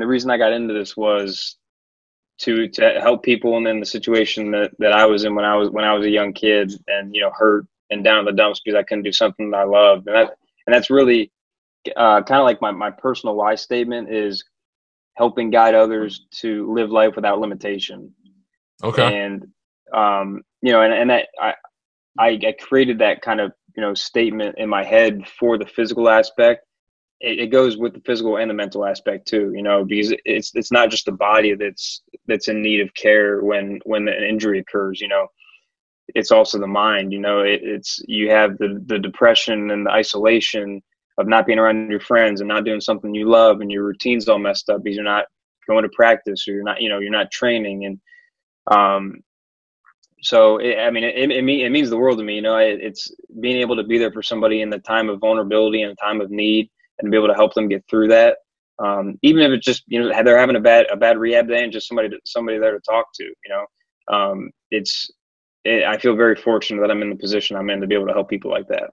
reason I got into this was to to help people and in the situation that, that I was in when I was when I was a young kid and you know hurt and down in the dumps because I couldn't do something that I loved and that and that's really uh, kind of like my, my personal why statement is helping guide others to live life without limitation. Okay. And um, you know, and, and that I, I I created that kind of you know statement in my head for the physical aspect. It, it goes with the physical and the mental aspect too, you know, because it's it's not just the body that's that's in need of care when when an injury occurs, you know. It's also the mind, you know. It, it's you have the the depression and the isolation of not being around your friends and not doing something you love and your routine's all messed up because you're not going to practice or you're not you know you're not training and um so it, i mean it, it, it, means the world to me you know it, it's being able to be there for somebody in the time of vulnerability and the time of need and be able to help them get through that. Um, even if it's just you know they're having a bad a bad rehab day and just somebody to, somebody there to talk to you know um, it's i feel very fortunate that i'm in the position i'm in to be able to help people like that